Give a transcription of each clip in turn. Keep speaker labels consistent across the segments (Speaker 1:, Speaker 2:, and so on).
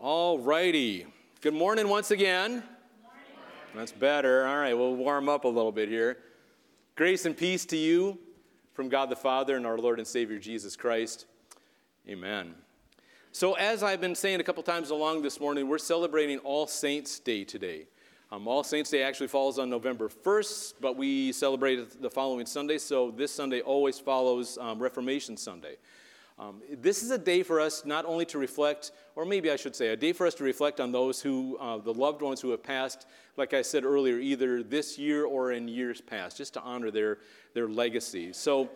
Speaker 1: All righty. Good morning once again. That's better. All right, we'll warm up a little bit here. Grace and peace to you from God the Father and our Lord and Savior Jesus Christ. Amen. So, as I've been saying a couple times along this morning, we're celebrating All Saints' Day today. Um, All Saints' Day actually falls on November 1st, but we celebrate it the following Sunday, so this Sunday always follows um, Reformation Sunday. Um, this is a day for us not only to reflect, or maybe I should say, a day for us to reflect on those who, uh, the loved ones who have passed, like I said earlier, either this year or in years past, just to honor their, their legacy. So,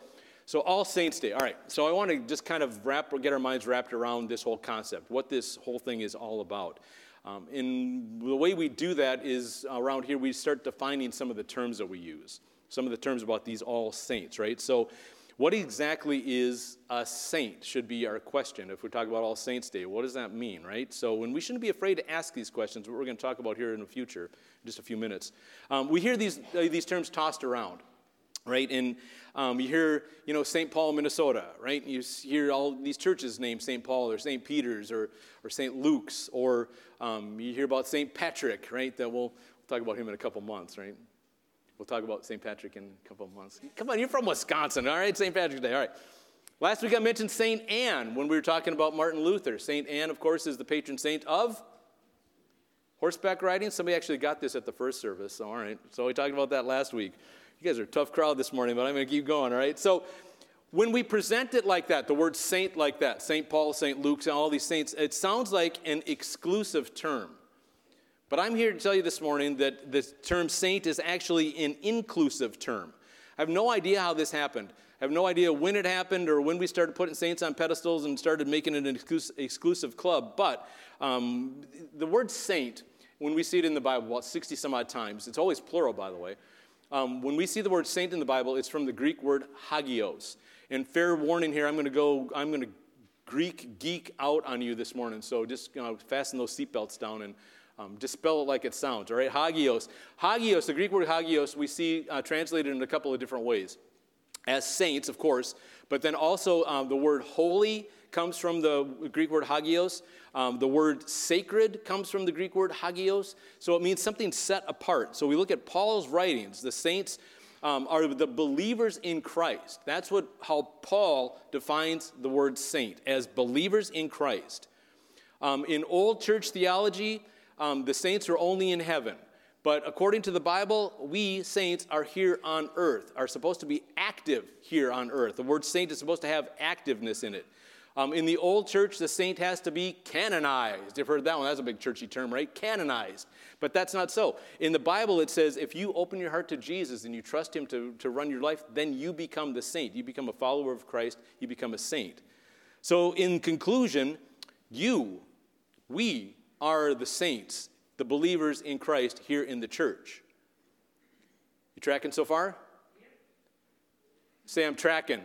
Speaker 1: so All Saints Day. All right. So I want to just kind of wrap, get our minds wrapped around this whole concept, what this whole thing is all about. Um, and the way we do that is around here we start defining some of the terms that we use, some of the terms about these All Saints, right? So what exactly is a saint? Should be our question. If we talk about All Saints Day, what does that mean, right? So, and we shouldn't be afraid to ask these questions, what we're going to talk about here in the future, in just a few minutes. Um, we hear these, uh, these terms tossed around, right? And um, you hear, you know, St. Paul, Minnesota, right? You hear all these churches named St. Paul or St. Peter's or, or St. Luke's, or um, you hear about St. Patrick, right? That we'll, we'll talk about him in a couple months, right? We'll talk about St. Patrick in a couple of months. Come on, you're from Wisconsin, all right? St. Patrick's Day, all right. Last week I mentioned St. Anne when we were talking about Martin Luther. St. Anne, of course, is the patron saint of horseback riding. Somebody actually got this at the first service, so all right. So we talked about that last week. You guys are a tough crowd this morning, but I'm going to keep going, all right? So when we present it like that, the word saint like that, St. Paul, St. Luke, all these saints, it sounds like an exclusive term. But I'm here to tell you this morning that the term saint is actually an inclusive term. I have no idea how this happened. I have no idea when it happened or when we started putting saints on pedestals and started making it an exclusive club. But um, the word saint, when we see it in the Bible about 60 some odd times, it's always plural, by the way. Um, when we see the word saint in the Bible, it's from the Greek word hagios. And fair warning here, I'm going to go, I'm going to Greek geek out on you this morning. So just you know, fasten those seatbelts down and um, spell it like it sounds, all right? Hagios. Hagios, the Greek word hagios, we see uh, translated in a couple of different ways. As saints, of course, but then also um, the word holy comes from the Greek word hagios. Um, the word sacred comes from the Greek word hagios. So it means something set apart. So we look at Paul's writings. The saints um, are the believers in Christ. That's what, how Paul defines the word saint, as believers in Christ. Um, in old church theology, um, the saints are only in heaven. But according to the Bible, we saints are here on earth, are supposed to be active here on earth. The word saint is supposed to have activeness in it. Um, in the old church, the saint has to be canonized. You've heard that one. That's a big churchy term, right? Canonized. But that's not so. In the Bible, it says if you open your heart to Jesus and you trust him to, to run your life, then you become the saint. You become a follower of Christ. You become a saint. So, in conclusion, you, we, are the saints, the believers in Christ here in the church. You tracking so far? Say, I'm tracking.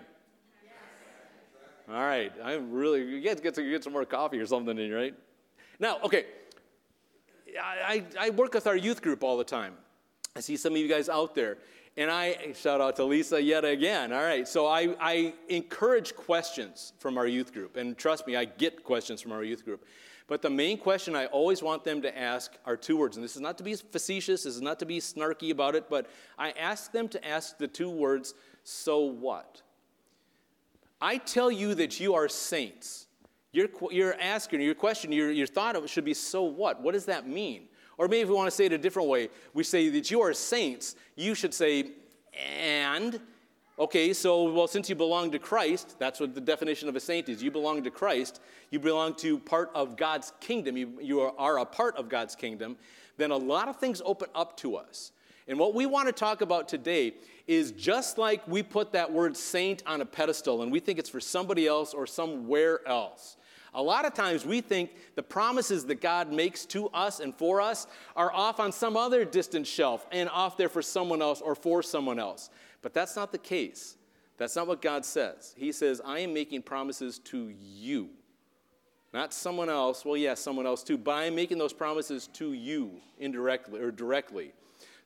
Speaker 1: All right, I'm really, you guys get to get some more coffee or something in, right? Now, okay, I, I work with our youth group all the time. I see some of you guys out there, and I shout out to Lisa yet again. All right, so I, I encourage questions from our youth group, and trust me, I get questions from our youth group. But the main question I always want them to ask are two words. And this is not to be facetious, this is not to be snarky about it, but I ask them to ask the two words, so what? I tell you that you are saints. Your, your asking, your question, your, your thought of it should be, so what? What does that mean? Or maybe if we want to say it a different way, we say that you are saints, you should say, and Okay, so, well, since you belong to Christ, that's what the definition of a saint is. You belong to Christ, you belong to part of God's kingdom, you, you are, are a part of God's kingdom, then a lot of things open up to us. And what we want to talk about today is just like we put that word saint on a pedestal and we think it's for somebody else or somewhere else. A lot of times we think the promises that God makes to us and for us are off on some other distant shelf and off there for someone else or for someone else. But that's not the case. That's not what God says. He says, I am making promises to you. Not someone else. Well, yes, yeah, someone else too. But I am making those promises to you indirectly or directly.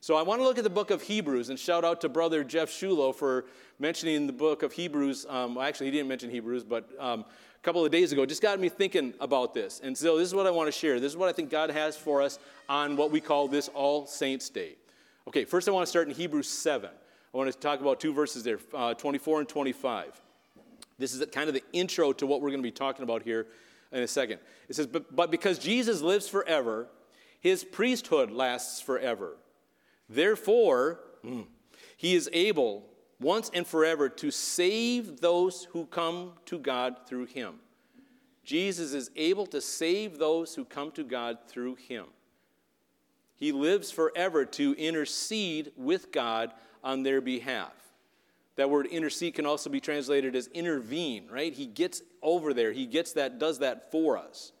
Speaker 1: So I want to look at the book of Hebrews and shout out to brother Jeff Shulo for mentioning the book of Hebrews. Um, actually, he didn't mention Hebrews, but um, a couple of days ago just got me thinking about this. And so this is what I want to share. This is what I think God has for us on what we call this All Saints Day. Okay, first I want to start in Hebrews 7. I want to talk about two verses there, uh, 24 and 25. This is kind of the intro to what we're going to be talking about here in a second. It says, But, but because Jesus lives forever, his priesthood lasts forever. Therefore, mm, he is able once and forever to save those who come to God through him. Jesus is able to save those who come to God through him. He lives forever to intercede with God on their behalf. That word intercede can also be translated as intervene, right? He gets over there. He gets that, does that for us.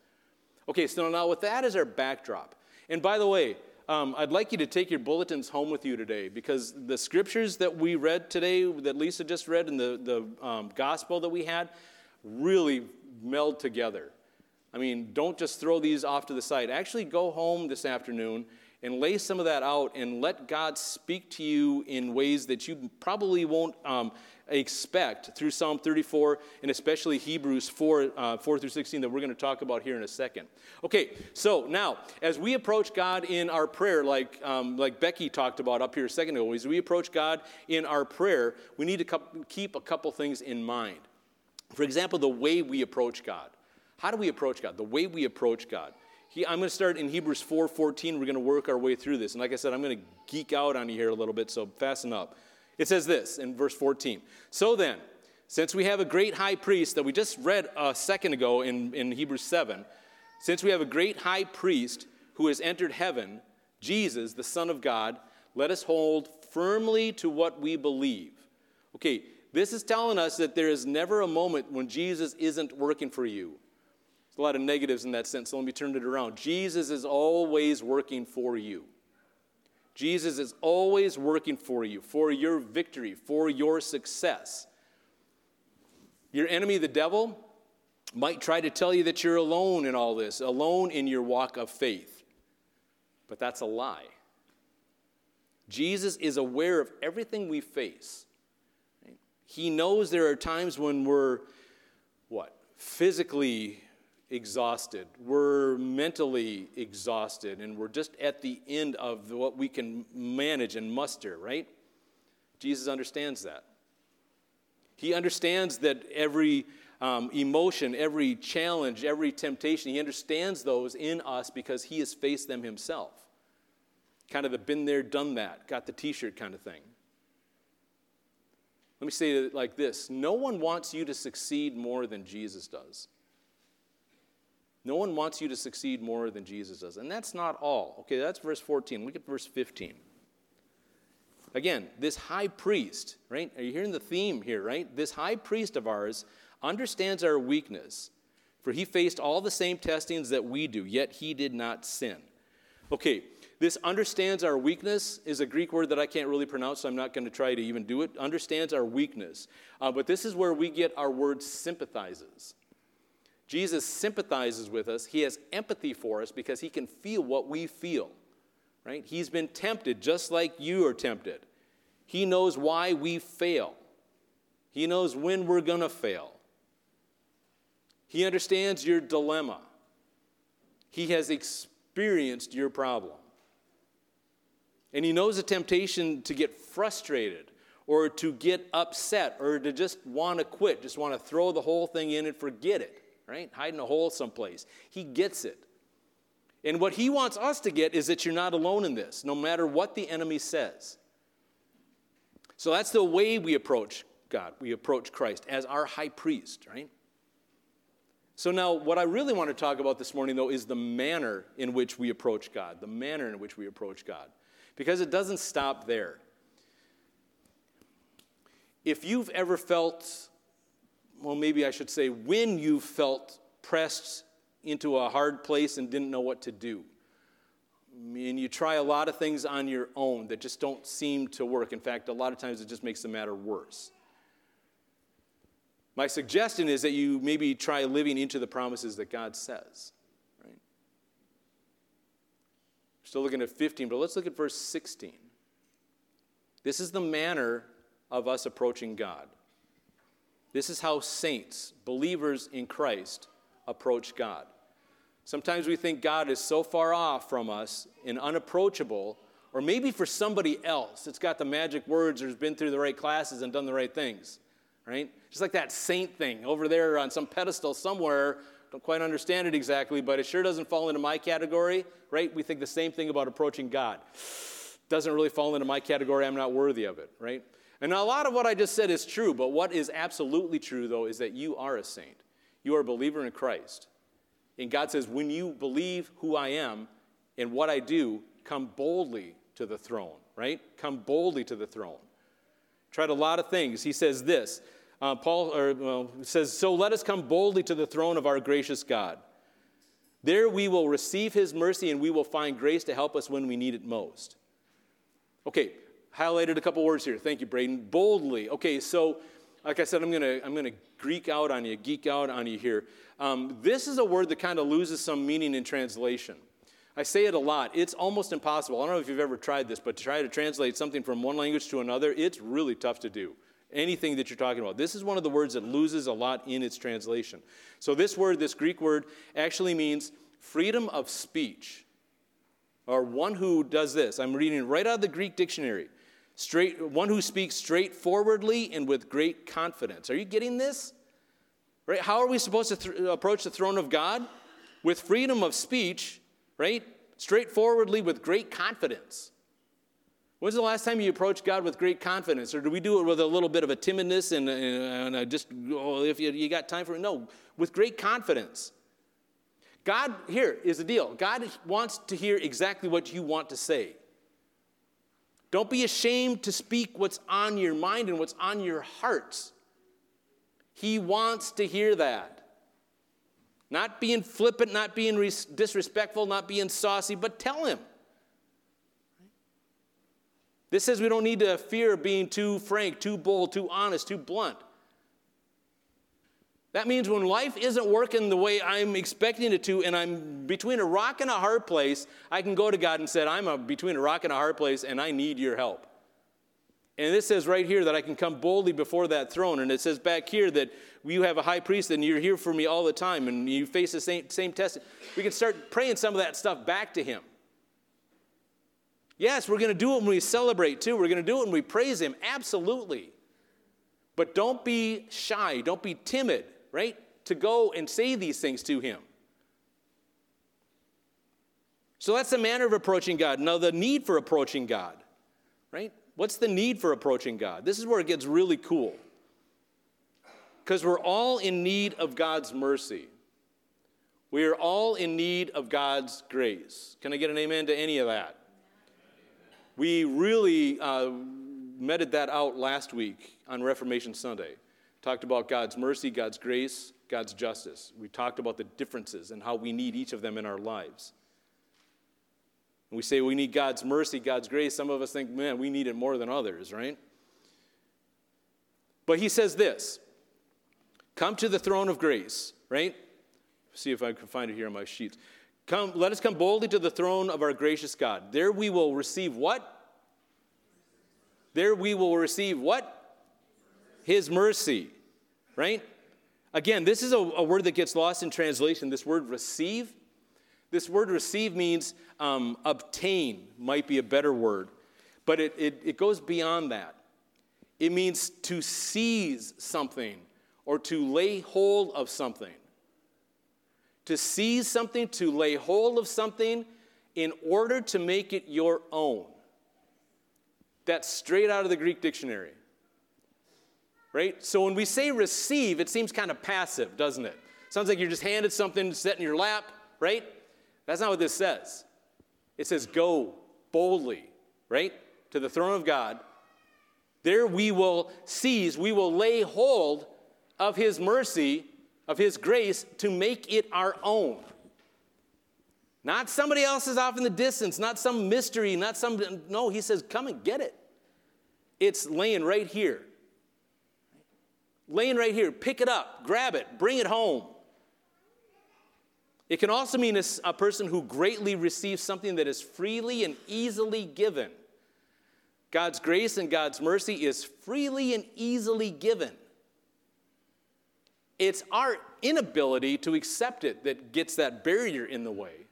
Speaker 1: Okay, so now with that as our backdrop. And by the way, um, I'd like you to take your bulletins home with you today because the scriptures that we read today, that Lisa just read, and the, the um, gospel that we had, really meld together. I mean, don't just throw these off to the side. Actually, go home this afternoon and lay some of that out and let God speak to you in ways that you probably won't um, expect through Psalm 34 and especially Hebrews 4, uh, 4 through 16 that we're going to talk about here in a second. Okay, so now as we approach God in our prayer, like, um, like Becky talked about up here a second ago, as we approach God in our prayer, we need to keep a couple things in mind. For example, the way we approach God. How do we approach God? The way we approach God. He, I'm going to start in Hebrews 4:14. We're going to work our way through this. And like I said, I'm going to geek out on you here a little bit, so fasten up. It says this in verse 14. So then, since we have a great high priest that we just read a second ago in, in Hebrews 7, since we have a great high priest who has entered heaven, Jesus, the Son of God, let us hold firmly to what we believe. Okay, this is telling us that there is never a moment when Jesus isn't working for you. There's a lot of negatives in that sense, so let me turn it around. Jesus is always working for you. Jesus is always working for you, for your victory, for your success. Your enemy, the devil, might try to tell you that you're alone in all this, alone in your walk of faith. But that's a lie. Jesus is aware of everything we face. He knows there are times when we're, what, physically exhausted. We're mentally exhausted, and we're just at the end of what we can manage and muster, right? Jesus understands that. He understands that every um, emotion, every challenge, every temptation, he understands those in us because he has faced them himself. Kind of the been there, done that, got the t shirt kind of thing. Let me say it like this No one wants you to succeed more than Jesus does. No one wants you to succeed more than Jesus does. And that's not all. Okay, that's verse 14. Look at verse 15. Again, this high priest, right? Are you hearing the theme here, right? This high priest of ours understands our weakness, for he faced all the same testings that we do, yet he did not sin. Okay, this understands our weakness is a Greek word that I can't really pronounce, so I'm not going to try to even do it. Understands our weakness. Uh, but this is where we get our word sympathizes. Jesus sympathizes with us. He has empathy for us because he can feel what we feel, right? He's been tempted just like you are tempted. He knows why we fail, he knows when we're going to fail. He understands your dilemma. He has experienced your problem. And he knows the temptation to get frustrated or to get upset or to just want to quit, just want to throw the whole thing in and forget it right? Hide in a hole someplace. He gets it. And what he wants us to get is that you're not alone in this, no matter what the enemy says. So that's the way we approach God. We approach Christ as our high priest, right? So now, what I really want to talk about this morning, though, is the manner in which we approach God, the manner in which we approach God, because it doesn't stop there. If you've ever felt well, maybe I should say, when you felt pressed into a hard place and didn't know what to do. And you try a lot of things on your own that just don't seem to work. In fact, a lot of times it just makes the matter worse. My suggestion is that you maybe try living into the promises that God says. Right? Still looking at 15, but let's look at verse 16. This is the manner of us approaching God. This is how saints, believers in Christ, approach God. Sometimes we think God is so far off from us and unapproachable, or maybe for somebody else, it's got the magic words or has been through the right classes and done the right things, right? Just like that saint thing over there on some pedestal somewhere. Don't quite understand it exactly, but it sure doesn't fall into my category, right? We think the same thing about approaching God. Doesn't really fall into my category. I'm not worthy of it, right? And a lot of what I just said is true, but what is absolutely true, though, is that you are a saint. You are a believer in Christ. And God says, when you believe who I am and what I do, come boldly to the throne, right? Come boldly to the throne. Tried a lot of things. He says this. Uh, Paul or, well, says, So let us come boldly to the throne of our gracious God. There we will receive his mercy and we will find grace to help us when we need it most. Okay, highlighted a couple words here. Thank you, Braden. Boldly. Okay, so like I said, I'm gonna I'm gonna Greek out on you, geek out on you here. Um, this is a word that kind of loses some meaning in translation. I say it a lot. It's almost impossible. I don't know if you've ever tried this, but to try to translate something from one language to another, it's really tough to do. Anything that you're talking about. This is one of the words that loses a lot in its translation. So, this word, this Greek word, actually means freedom of speech, or one who does this. I'm reading right out of the Greek dictionary. Straight, one who speaks straightforwardly and with great confidence. Are you getting this? Right? How are we supposed to th- approach the throne of God? With freedom of speech, right? Straightforwardly with great confidence. When's the last time you approached God with great confidence? Or do we do it with a little bit of a timidness and, and, and just, oh, if you, you got time for it? No, with great confidence. God, here is the deal God wants to hear exactly what you want to say. Don't be ashamed to speak what's on your mind and what's on your hearts. He wants to hear that. Not being flippant, not being disrespectful, not being saucy, but tell him. This says we don't need to fear being too frank, too bold, too honest, too blunt. That means when life isn't working the way I'm expecting it to, and I'm between a rock and a hard place, I can go to God and say, I'm a, between a rock and a hard place, and I need your help. And this says right here that I can come boldly before that throne. And it says back here that you have a high priest and you're here for me all the time and you face the same, same test. We can start praying some of that stuff back to him. Yes, we're going to do it when we celebrate too. We're going to do it when we praise him. Absolutely. But don't be shy. Don't be timid right? To go and say these things to him. So that's the manner of approaching God. Now, the need for approaching God, right? What's the need for approaching God? This is where it gets really cool. Because we're all in need of God's mercy. We are all in need of God's grace. Can I get an amen to any of that? We really uh, meted that out last week on Reformation Sunday. Talked about God's mercy, God's grace, God's justice. We talked about the differences and how we need each of them in our lives. We say we need God's mercy, God's grace. Some of us think, man, we need it more than others, right? But he says this come to the throne of grace, right? See if I can find it here on my sheets. Come, let us come boldly to the throne of our gracious God. There we will receive what? There we will receive what? His mercy, right? Again, this is a, a, word that gets lost in translation. This word receive. This word receive means um, obtain, might be a better word, but it, it, it goes beyond that. It means to seize something or to lay hold of something. To seize something, to lay hold of something in order to make it your own. That's straight out of the Greek dictionary right? So when we say receive, it seems kind of passive, doesn't it? Sounds like you're just handed something, set in your lap, right? That's not what this says. It says go boldly, right? To the throne of God. There we will seize, we will lay hold of His mercy, of His grace to make it our own. Not somebody else's off in the distance, not some mystery, not some. No, He says, come and get it. It's laying right here laying right here. Pick it up, grab it, bring it home. It can also mean a, a person who greatly receives something that is freely and easily given. God's grace and God's mercy is freely and easily given. It's our inability to accept it that gets that barrier in the way.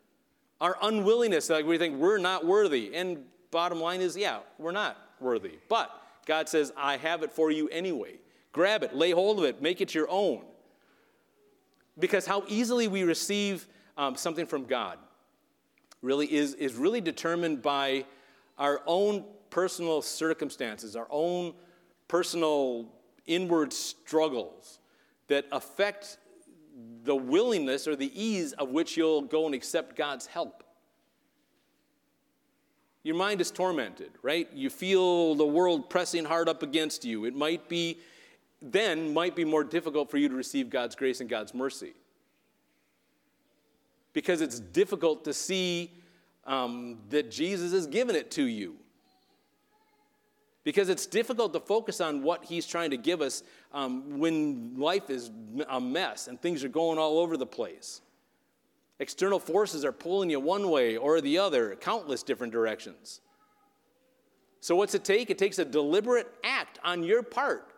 Speaker 1: Our unwillingness, like we think we're not worthy. And bottom line is, yeah, we're not worthy. But God says, I have it for you anyway. Grab it, lay hold of it, make it your own. Because how easily we receive um, something from God really is, is really determined by our own personal circumstances, our own personal inward struggles that affect the willingness or the ease of which you'll go and accept God's help. Your mind is tormented, right? You feel the world pressing hard up against you. It might be, then, might be more difficult for you to receive God's grace and God's mercy. Because it's difficult to see um, that Jesus has given it to you. Because it's difficult to focus on what he's trying to give us um, when life is a mess and things are going all over the place. External forces are pulling you one way or the other, countless different directions. So, what's it take? It takes a deliberate act on your part.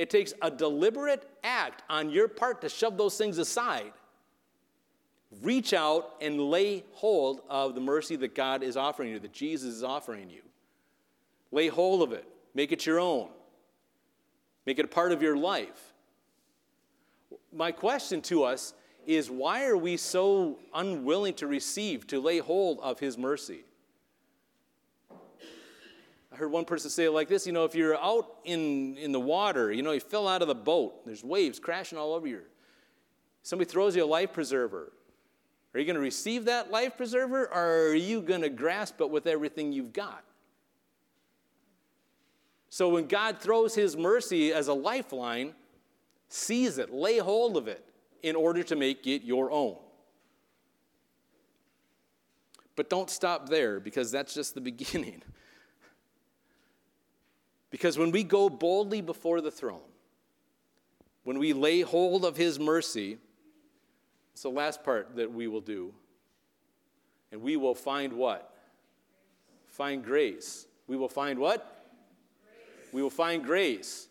Speaker 1: It takes a deliberate act on your part to shove those things aside. Reach out and lay hold of the mercy that God is offering you, that Jesus is offering you. Lay hold of it, make it your own, make it a part of your life. My question to us is why are we so unwilling to receive, to lay hold of His mercy? Heard one person say it like this you know, if you're out in, in the water, you know, you fell out of the boat, there's waves crashing all over you. Somebody throws you a life preserver. Are you going to receive that life preserver or are you going to grasp it with everything you've got? So when God throws his mercy as a lifeline, seize it, lay hold of it in order to make it your own. But don't stop there because that's just the beginning. Because when we go boldly before the throne, when we lay hold of his mercy, it's the last part that we will do. And we will find what? Find grace. We will find what? we will find grace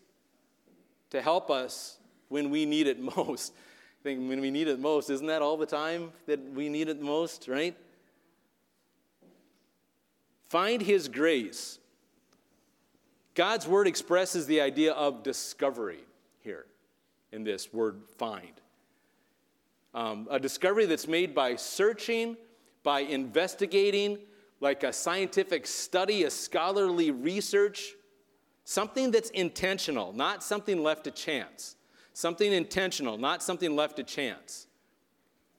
Speaker 1: to help us when we need it most. I think when we need it most, isn't that all the time that we need it most, right? Find His grace. God's word expresses the idea of discovery here in this word find. Um, a discovery that's made by searching, by investigating, like a scientific study, a scholarly research Something that's intentional, not something left to chance. Something intentional, not something left to chance.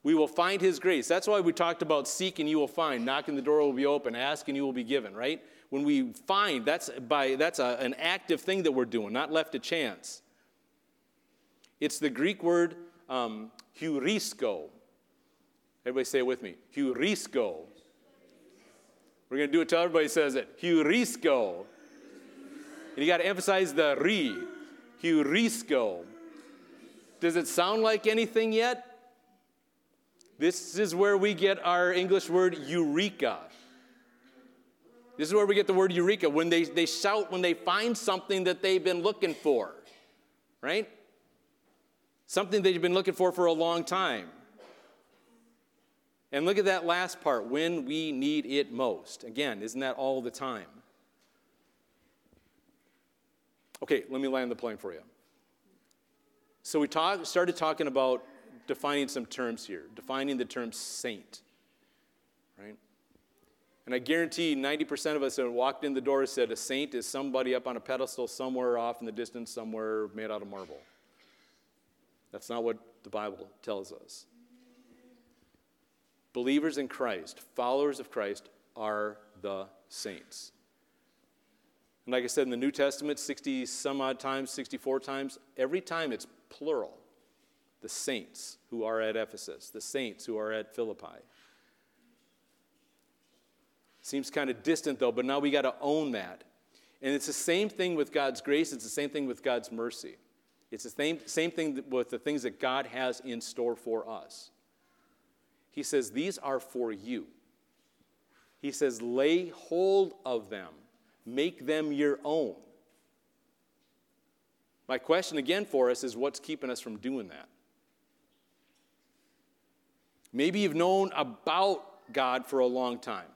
Speaker 1: We will find his grace. That's why we talked about seek and you will find, knock and the door will be open, ask and you will be given, right? When we find, that's, by, that's a, an active thing that we're doing, not left to chance. It's the Greek word um, heurisko. Everybody say it with me. Heurisko. We're going to do it till everybody says it. Heurisko. And you got to emphasize the re, heurisko. Does it sound like anything yet? This is where we get our English word eureka. This is where we get the word eureka, when they, they shout when they find something that they've been looking for, right? Something they've been looking for for a long time. And look at that last part when we need it most. Again, isn't that all the time? Okay, let me land the plane for you. So we talk, started talking about defining some terms here, defining the term saint, right? And I guarantee 90% of us that walked in the door said a saint is somebody up on a pedestal somewhere off in the distance, somewhere made out of marble. That's not what the Bible tells us. Believers in Christ, followers of Christ, are the saints. And like I said in the New Testament, 60 some odd times, 64 times, every time it's plural. The saints who are at Ephesus, the saints who are at Philippi. Seems kind of distant though, but now we got to own that. And it's the same thing with God's grace, it's the same thing with God's mercy. It's the same, same thing with the things that God has in store for us. He says, These are for you. He says, Lay hold of them make them your own. My question again for us is what's keeping us from doing that? Maybe you've known about God for a long time.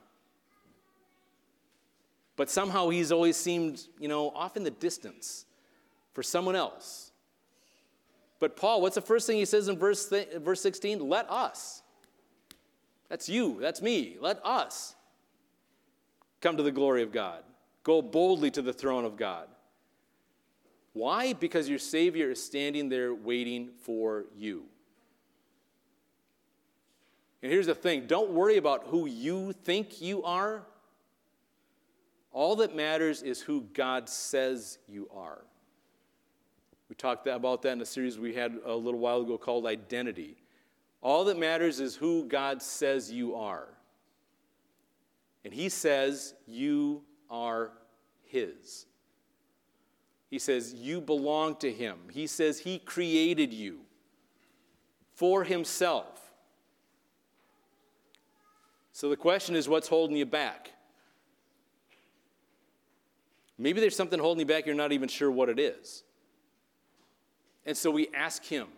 Speaker 1: But somehow he's always seemed, you know, off in the distance for someone else. But Paul, what's the first thing he says in verse, th- verse 16? Let us. That's you, that's me. Let us come to the glory of God. Go boldly to the throne of God. Why? Because your Savior is standing there waiting for you. And here's the thing don't worry about who you think you are. All that matters is who God says you are. We talked about that in a series we had a little while ago called Identity. All that matters is who God says you are. And He says you are His. He says you belong to Him. He says He created you for Himself. So the question is what's holding you back? Maybe there's something holding you back, you're not even sure what it is. And so we ask Him,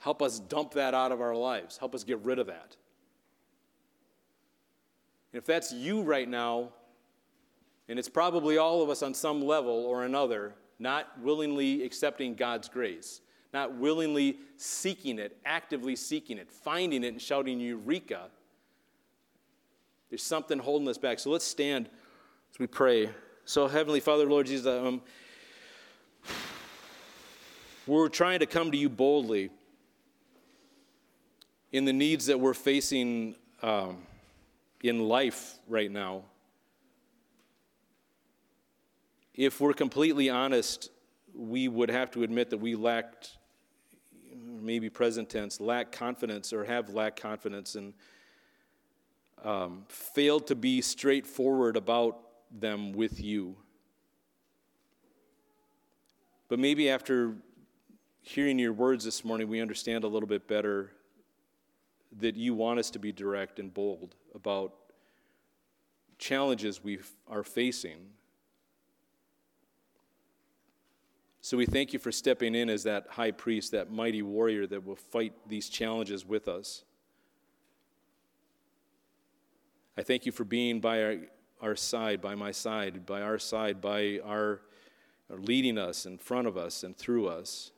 Speaker 1: help us dump that out of our lives, help us get rid of that. And If that's you right now, and it's probably all of us on some level or another, not willingly accepting God's grace, not willingly seeking it, actively seeking it, finding it and shouting Eureka there's something holding us back. So let's stand as we pray. So, Heavenly Father, Lord Jesus, um, we're trying to come to you boldly in the needs that we're facing um, in life right now. If we're completely honest, we would have to admit that we lacked, maybe present tense, lack confidence or have lacked confidence and um, failed to be straightforward about them with you. But maybe after hearing your words this morning, we understand a little bit better that you want us to be direct and bold about challenges we are facing. So we thank you for stepping in as that high priest, that mighty warrior that will fight these challenges with us. I thank you for being by our, our side, by my side, by our side, by our, our leading us in front of us and through us.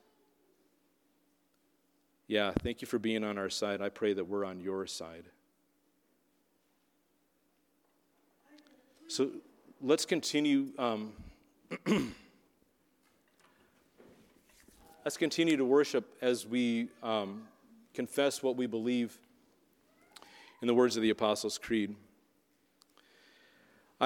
Speaker 1: Yeah, thank you for being on our side. I pray that we're on your side. So let's continue. Um, let's continue to worship as we um, confess what we believe in the words of the Apostles' Creed.